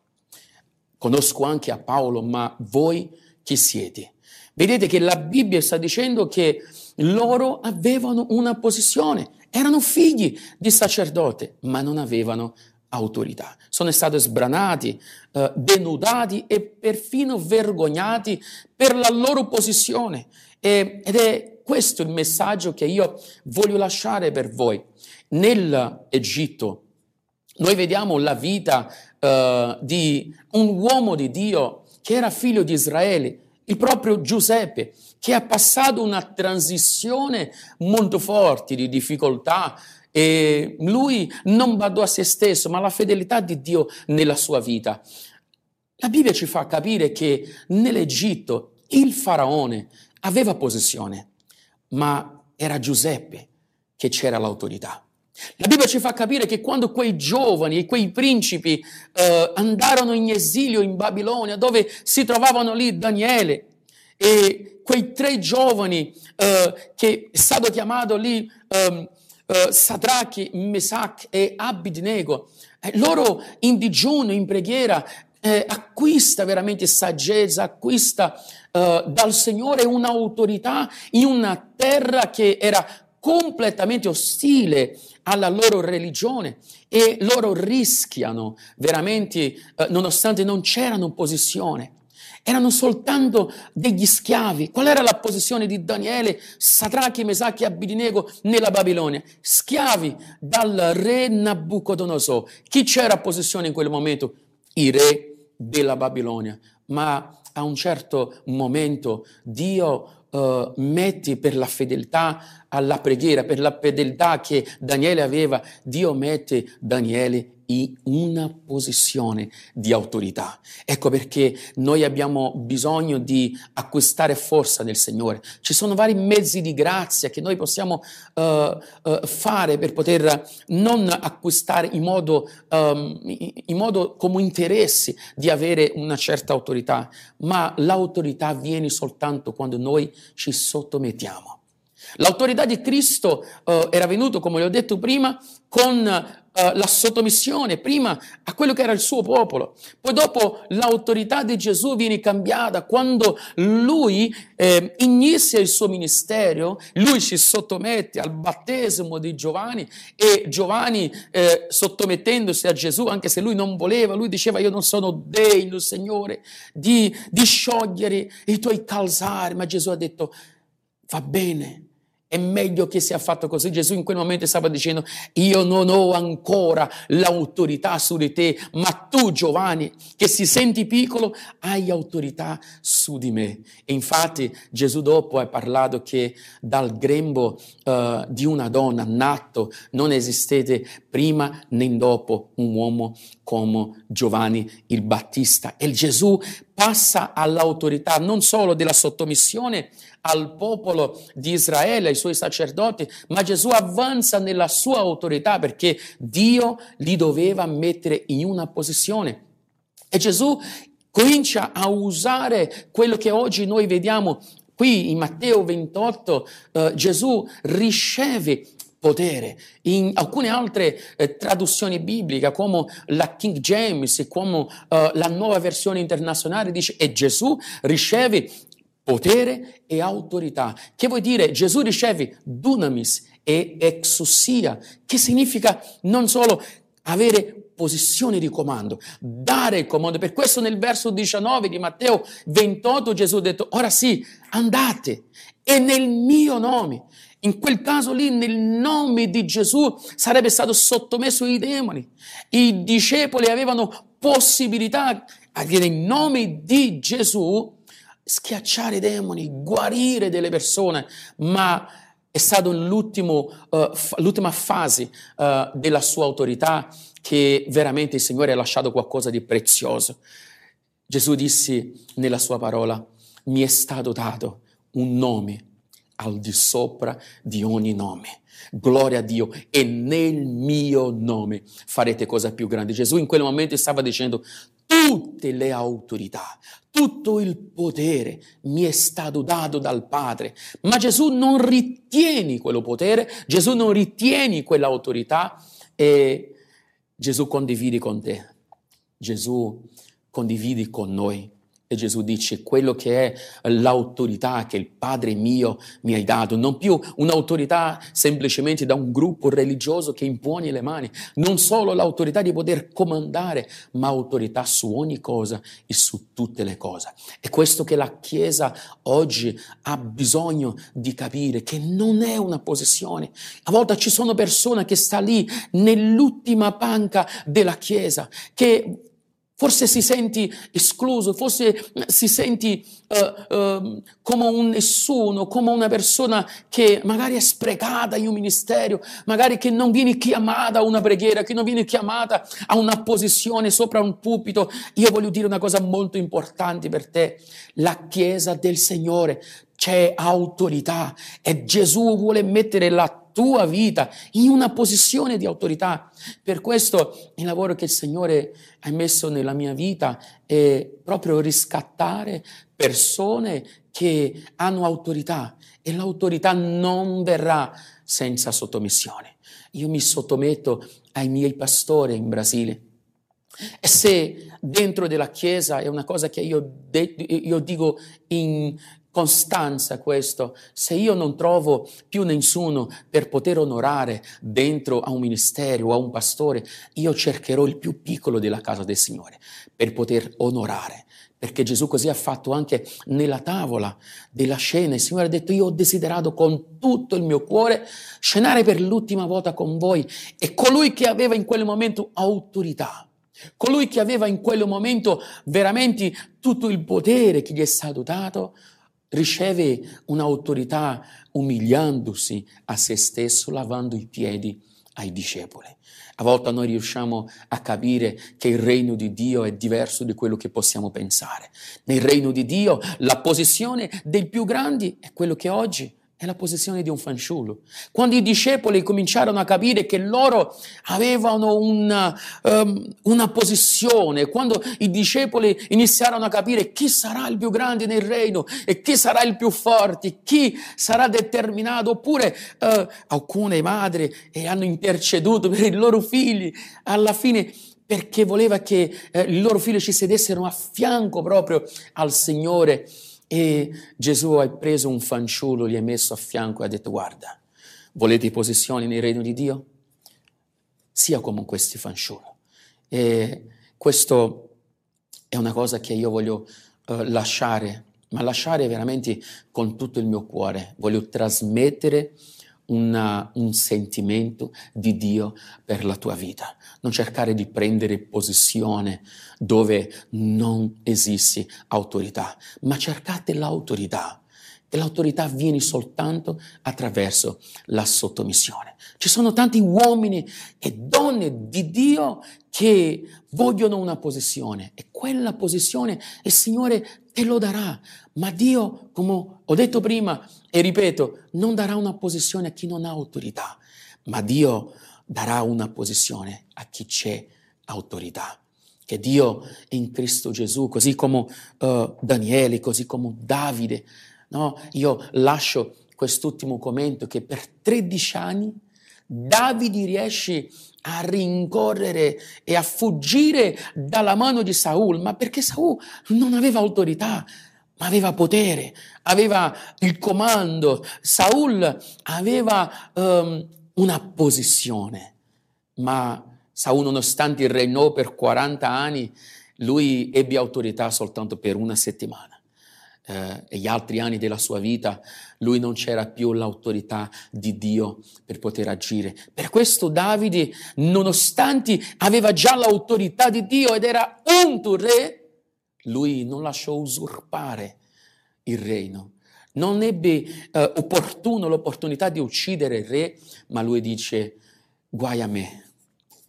Conosco anche a Paolo, ma voi chi siete? Vedete che la Bibbia sta dicendo che loro avevano una posizione, erano figli di sacerdote, ma non avevano autorità. Sono stati sbranati, eh, denudati e perfino vergognati per la loro posizione. E, ed è questo il messaggio che io voglio lasciare per voi. Nell'Egitto noi vediamo la vita eh, di un uomo di Dio che era figlio di Israele, il proprio Giuseppe, che ha passato una transizione molto forte di difficoltà e lui non badò a se stesso, ma alla fedeltà di Dio nella sua vita. La Bibbia ci fa capire che nell'Egitto il faraone aveva possessione, ma era Giuseppe che c'era l'autorità. La Bibbia ci fa capire che quando quei giovani e quei principi eh, andarono in esilio in Babilonia, dove si trovavano lì Daniele e quei tre giovani eh, che è stato chiamato lì eh, eh, Sadrachi, Mesach e Abidnego, eh, loro in digiuno, in preghiera, eh, acquista veramente saggezza, acquista eh, dal Signore un'autorità in una terra che era completamente ostile alla loro religione e loro rischiano veramente, eh, nonostante non c'erano posizione, erano soltanto degli schiavi. Qual era la posizione di Daniele, Satrachi, Mesacchi e Abidinego nella Babilonia? Schiavi dal re Nabucodonosor. Chi c'era a posizione in quel momento? I re della Babilonia. Ma a un certo momento Dio uh, mette per la fedeltà alla preghiera, per la fedeltà che Daniele aveva, Dio mette Daniele in una posizione di autorità. Ecco perché noi abbiamo bisogno di acquistare forza nel Signore. Ci sono vari mezzi di grazia che noi possiamo uh, uh, fare per poter non acquistare in modo, um, in modo come interessi di avere una certa autorità, ma l'autorità viene soltanto quando noi ci sottomettiamo. L'autorità di Cristo uh, era venuto, come vi ho detto prima, con uh, la sottomissione prima a quello che era il suo popolo. Poi dopo l'autorità di Gesù viene cambiata quando lui eh, inizia il suo ministero, lui si sottomette al battesimo di Giovanni e Giovanni eh, sottomettendosi a Gesù, anche se lui non voleva, lui diceva io non sono degno, Signore, di, di sciogliere i tuoi calzari, ma Gesù ha detto va bene, è meglio che sia fatto così. Gesù in quel momento stava dicendo, io non ho ancora l'autorità su di te, ma tu Giovanni, che si senti piccolo, hai autorità su di me. E infatti Gesù dopo ha parlato che dal grembo uh, di una donna nato non esistete prima né dopo un uomo come Giovanni il Battista. E Gesù passa all'autorità non solo della sottomissione, al popolo di Israele, ai suoi sacerdoti, ma Gesù avanza nella sua autorità perché Dio li doveva mettere in una posizione. E Gesù comincia a usare quello che oggi noi vediamo qui in Matteo 28, eh, Gesù riceve potere. In alcune altre eh, traduzioni bibliche, come la King James, come eh, la nuova versione internazionale, dice e Gesù riceve potere e autorità. Che vuol dire Gesù riceve dunamis e exousia, che significa non solo avere posizione di comando, dare il comando. Per questo nel verso 19 di Matteo 28 Gesù ha detto, ora sì, andate e nel mio nome. In quel caso lì, nel nome di Gesù, sarebbe stato sottomesso ai demoni. I discepoli avevano possibilità, nel nome di Gesù, schiacciare i demoni, guarire delle persone, ma è stata uh, f- l'ultima fase uh, della sua autorità che veramente il Signore ha lasciato qualcosa di prezioso. Gesù disse nella sua parola, mi è stato dato un nome al di sopra di ogni nome. Gloria a Dio e nel mio nome farete cosa più grande. Gesù in quel momento stava dicendo tutte le autorità, tutto il potere mi è stato dato dal Padre, ma Gesù non ritiene quello potere, Gesù non ritiene quell'autorità e Gesù condivide con te, Gesù condivide con noi e Gesù dice quello che è l'autorità che il Padre mio mi hai dato, non più un'autorità semplicemente da un gruppo religioso che impone le mani, non solo l'autorità di poter comandare, ma autorità su ogni cosa e su tutte le cose. È questo che la Chiesa oggi ha bisogno di capire, che non è una posizione. A volte ci sono persone che stanno lì nell'ultima panca della Chiesa, che Forse si senti escluso, forse si senti uh, uh, come un nessuno, come una persona che magari è sprecata in un ministero, magari che non viene chiamata a una preghiera, che non viene chiamata a una posizione sopra un pulpito. Io voglio dire una cosa molto importante per te. La Chiesa del Signore c'è autorità e Gesù vuole mettere la tua vita in una posizione di autorità. Per questo il lavoro che il Signore ha messo nella mia vita è proprio riscattare persone che hanno autorità e l'autorità non verrà senza sottomissione. Io mi sottometto ai miei pastori in Brasile. E se dentro della Chiesa è una cosa che io, de- io dico in, costanza questo. Se io non trovo più nessuno per poter onorare dentro a un ministero o a un pastore, io cercherò il più piccolo della casa del Signore per poter onorare. Perché Gesù così ha fatto anche nella tavola della scena. Il Signore ha detto, io ho desiderato con tutto il mio cuore scenare per l'ultima volta con voi. E colui che aveva in quel momento autorità, colui che aveva in quel momento veramente tutto il potere che gli è stato dato, riceve un'autorità umiliandosi a se stesso, lavando i piedi ai discepoli. A volte noi riusciamo a capire che il regno di Dio è diverso di quello che possiamo pensare. Nel regno di Dio la posizione dei più grandi è quello che oggi è la posizione di un fanciullo. Quando i discepoli cominciarono a capire che loro avevano una, um, una, posizione, quando i discepoli iniziarono a capire chi sarà il più grande nel regno e chi sarà il più forte, chi sarà determinato, oppure uh, alcune madri eh, hanno interceduto per i loro figli, alla fine perché voleva che eh, i loro figli ci sedessero a fianco proprio al Signore e Gesù ha preso un fanciullo, gli ha messo a fianco e ha detto guarda, volete posizioni nel regno di Dio? Sia come questi fanciulli. E questo è una cosa che io voglio uh, lasciare, ma lasciare veramente con tutto il mio cuore. Voglio trasmettere una, un sentimento di Dio per la tua vita. Non cercare di prendere posizione dove non esiste autorità, ma cercate l'autorità. E l'autorità viene soltanto attraverso la sottomissione. Ci sono tanti uomini e donne di Dio che vogliono una posizione e quella posizione il Signore te lo darà. Ma Dio, come ho detto prima e ripeto, non darà una posizione a chi non ha autorità, ma Dio darà una posizione a chi c'è autorità. Che Dio in Cristo Gesù, così come uh, Daniele, così come Davide, no? io lascio quest'ultimo commento che per 13 anni Davide riesce a rincorrere e a fuggire dalla mano di Saul, ma perché Saul non aveva autorità, ma aveva potere, aveva il comando. Saul aveva um, una posizione, ma Saul nonostante regnò per 40 anni, lui ebbe autorità soltanto per una settimana. Eh, e gli altri anni della sua vita lui non c'era più l'autorità di Dio per poter agire. Per questo Davide, nonostante aveva già l'autorità di Dio ed era unto re, lui non lasciò usurpare il regno. Non ebbe eh, opportuno l'opportunità di uccidere il re, ma lui dice, guai a me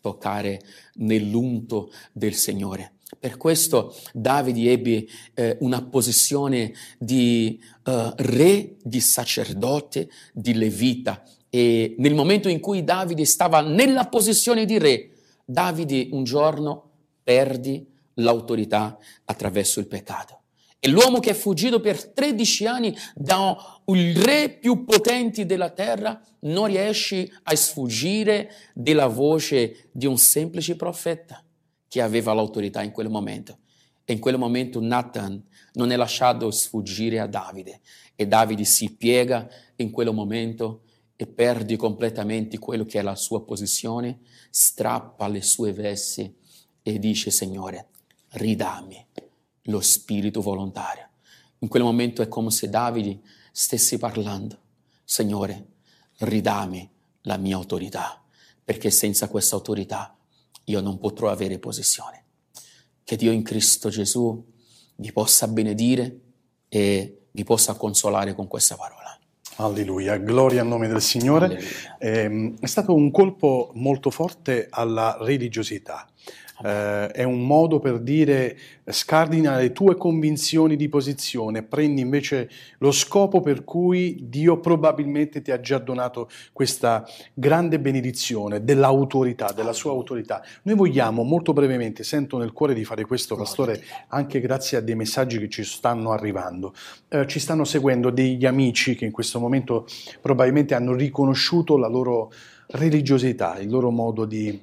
toccare nell'unto del Signore. Per questo Davide ebbe eh, una posizione di uh, re, di sacerdote, di levita e nel momento in cui Davide stava nella posizione di re, Davide un giorno perde l'autorità attraverso il peccato. E l'uomo che è fuggito per 13 anni da il re più potente della terra non riesce a sfuggire della voce di un semplice profeta che aveva l'autorità in quel momento. E in quel momento Nathan non è lasciato sfuggire a Davide e Davide si piega in quel momento e perde completamente quello che è la sua posizione, strappa le sue vesti e dice Signore, ridammi lo spirito volontario. In quel momento è come se Davide stesse parlando, Signore, ridammi la mia autorità, perché senza questa autorità io non potrò avere posizione. Che Dio in Cristo Gesù vi possa benedire e vi possa consolare con questa parola. Alleluia, gloria al nome del Signore. Eh, è stato un colpo molto forte alla religiosità eh, è un modo per dire scardina le tue convinzioni di posizione, prendi invece lo scopo per cui Dio probabilmente ti ha già donato questa grande benedizione dell'autorità, della sua autorità. Noi vogliamo molto brevemente, sento nel cuore di fare questo, Pastore, anche grazie a dei messaggi che ci stanno arrivando. Eh, ci stanno seguendo degli amici che in questo momento probabilmente hanno riconosciuto la loro religiosità, il loro modo di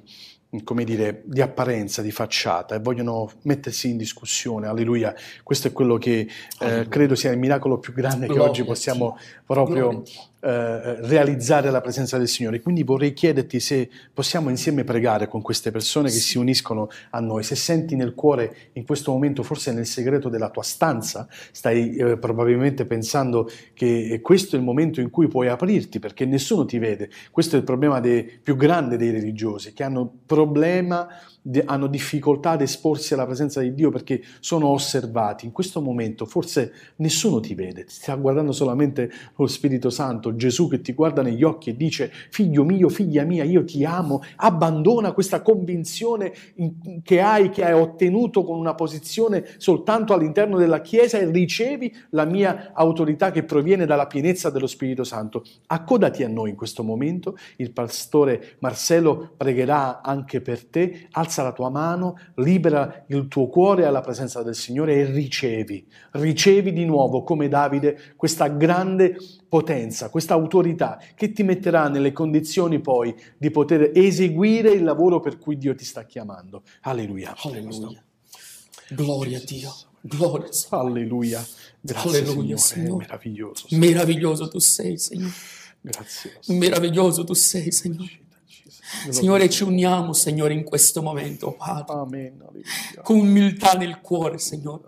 come dire, di apparenza, di facciata e vogliono mettersi in discussione. Alleluia. Questo è quello che eh, credo sia il miracolo più grande che oggi possiamo proprio eh, realizzare la presenza del Signore. Quindi vorrei chiederti se possiamo insieme pregare con queste persone che si uniscono a noi. Se senti nel cuore in questo momento, forse nel segreto della tua stanza, stai eh, probabilmente pensando che questo è il momento in cui puoi aprirti perché nessuno ti vede. Questo è il problema dei, più grande dei religiosi che hanno problema de- hanno difficoltà ad esporsi alla presenza di Dio perché sono osservati. In questo momento forse nessuno ti vede, ti sta guardando solamente lo Spirito Santo, Gesù che ti guarda negli occhi e dice figlio mio, figlia mia, io ti amo, abbandona questa convinzione in- che hai, che hai ottenuto con una posizione soltanto all'interno della Chiesa e ricevi la mia autorità che proviene dalla pienezza dello Spirito Santo. Accodati a noi in questo momento, il pastore Marcello pregherà anche per te, alza la tua mano, libera il tuo cuore alla presenza del Signore e ricevi, ricevi di nuovo come Davide questa grande potenza, questa autorità che ti metterà nelle condizioni poi di poter eseguire il lavoro per cui Dio ti sta chiamando. Alleluia. Alleluia. Gloria a Dio. Gloria. Alleluia. Grazie Alleluia, Signore, Signore. meraviglioso. Meraviglioso tu sei, Signore. Grazie. Meraviglioso tu sei, Signore. Signore, ci uniamo, Signore, in questo momento, Padre. Amen. Con umiltà nel cuore, Signore.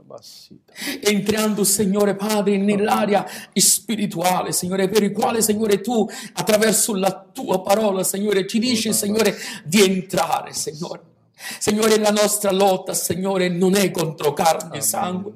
Entrando, Signore Padre, nell'area spirituale, Signore, per il quale, Signore, tu, attraverso la tua parola, Signore, ci dici, Signore, di entrare, Signore. Signore, la nostra lotta, Signore, non è contro carne e sangue.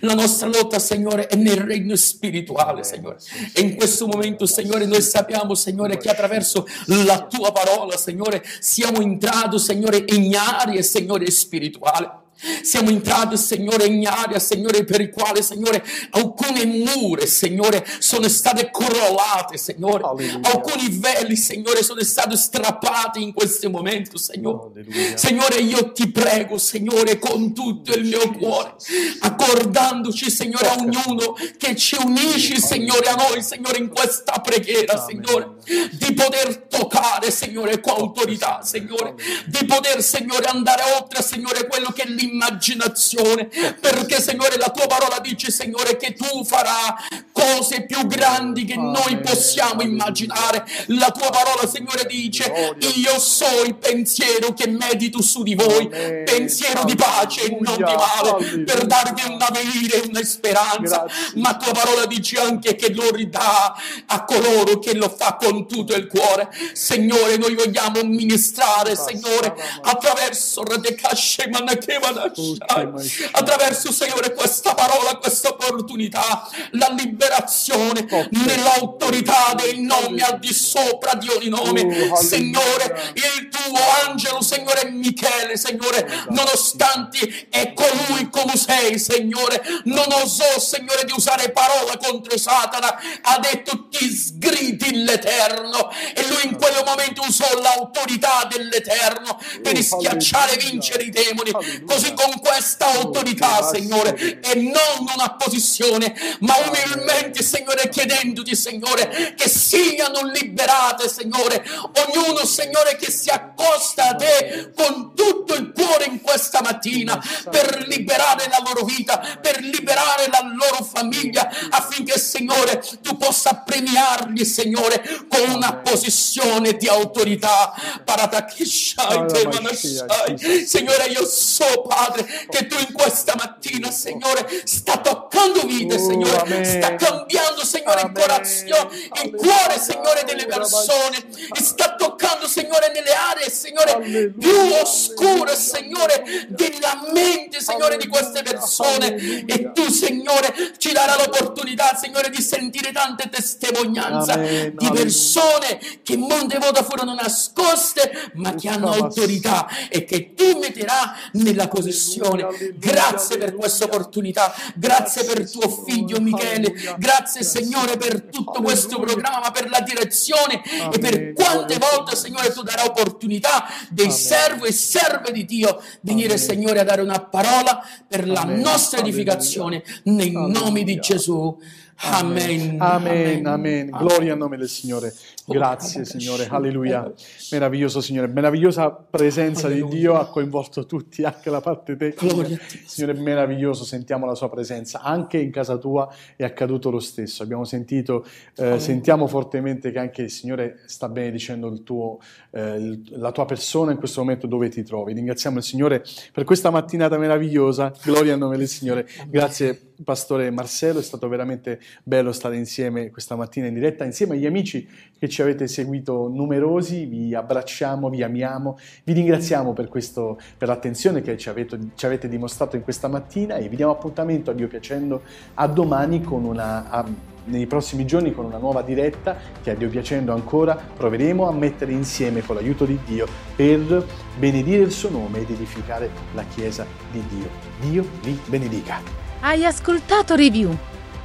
La nostra lotta, Signore, è nel regno spirituale, Signore. E in questo momento, Signore, noi sappiamo, Signore, che attraverso la tua parola, Signore, siamo entrati, Signore, in aree, Signore, spirituale. Siamo entrati, Signore, in area, Signore, per il quale, Signore, alcune mura, Signore, sono state crollate, Signore. Alcuni veli, Signore, sono stati strappati in questo momento, Signore. Signore, io ti prego, Signore, con tutto il mio cuore, accordandoci, Signore, a ognuno che ci unisci, Signore, a noi, Signore, in questa preghiera, Signore, di poter toccare, Signore, con autorità, Signore, di poter, Signore, andare oltre, Signore, quello che è l'immaginazione, perché, Signore, la tua parola dice, Signore, che tu farai cose più grandi che noi possiamo immaginare. La tua parola, Signore, dice, io so il pensiero che medito su di voi, pensiero di pace e non di male, per darvi un avvenire, una speranza. Ma tua parola dice anche che lo ridà a coloro che lo fa con tutto il cuore. Signore, noi vogliamo ministrare, Signore, attraverso Radekashe Manakevadashai, attraverso, Signore, questa parola, questa opportunità, la liberazione nell'autorità del nome al di sopra di ogni nome. Signore, il tuo angelo, Signore Michele, Signore, nonostante è colui come sei, Signore, non osò, Signore, di usare parola contro Satana, ha detto ti sgridi l'Eterno e lui in quel momento usò l'autorità dell'Eterno per schiacciare e vincere i demoni. Così con questa autorità, Signore, e non una posizione, ma umilmente, Signore, chiedendoti, Signore, che siano liberate, Signore, ognuno, Signore, che si accosta a te con tutto il cuore in questa mattina per liberare la loro vita, per liberare la loro famiglia, affinché, Signore, tu possa premiarli, Signore, con una posizione di autorità. Signore, io so, Padre, che tu in questa mattina, Signore, sta toccando vite, Signore, sta cambiando, Signore, il corazon, il cuore, Signore, delle persone, sta toccando, Signore, nelle aree, Signore, più oscure, Signore, della mente, Signore, di queste persone. E tu, Signore, ci darai l'opportunità, Signore, di sentire tante testimonianze di persone che molte volte furono nascoste, ma che hanno autorità e che tu metterai nella possessione. Grazie per questa opportunità, grazie per tuo figlio Michele, grazie Signore per tutto questo programma, per la direzione e per quante volte Signore. Tu darai opportunità dei servi e serve di Dio venire Signore a dare una parola per la nostra edificazione nei nomi di Gesù. Amen. Amen, amen. Gloria al nome del Signore. Grazie Signore, alleluia. Meraviglioso Signore, meravigliosa presenza di Dio ha coinvolto tutti, anche la parte tecnica. Signore, meraviglioso, sentiamo la sua presenza. Anche in casa tua è accaduto lo stesso. Abbiamo sentito, eh, sentiamo fortemente che anche il Signore sta benedicendo il tuo, eh, il- la tua persona in questo momento dove ti trovi. Ringraziamo il Signore per questa mattinata meravigliosa. Gloria al nome del Signore. Grazie pastore Marcello, è stato veramente bello stare insieme questa mattina in diretta, insieme agli amici che ci avete seguito numerosi, vi abbracciamo, vi amiamo, vi ringraziamo per, questo, per l'attenzione che ci avete, ci avete dimostrato in questa mattina e vi diamo appuntamento a Dio piacendo a domani una... A, nei prossimi giorni con una nuova diretta che a Dio piacendo ancora proveremo a mettere insieme con l'aiuto di Dio per benedire il suo nome ed edificare la Chiesa di Dio. Dio vi benedica. Hai ascoltato Review?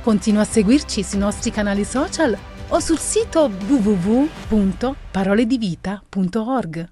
Continua a seguirci sui nostri canali social o sul sito www.paroledivita.org.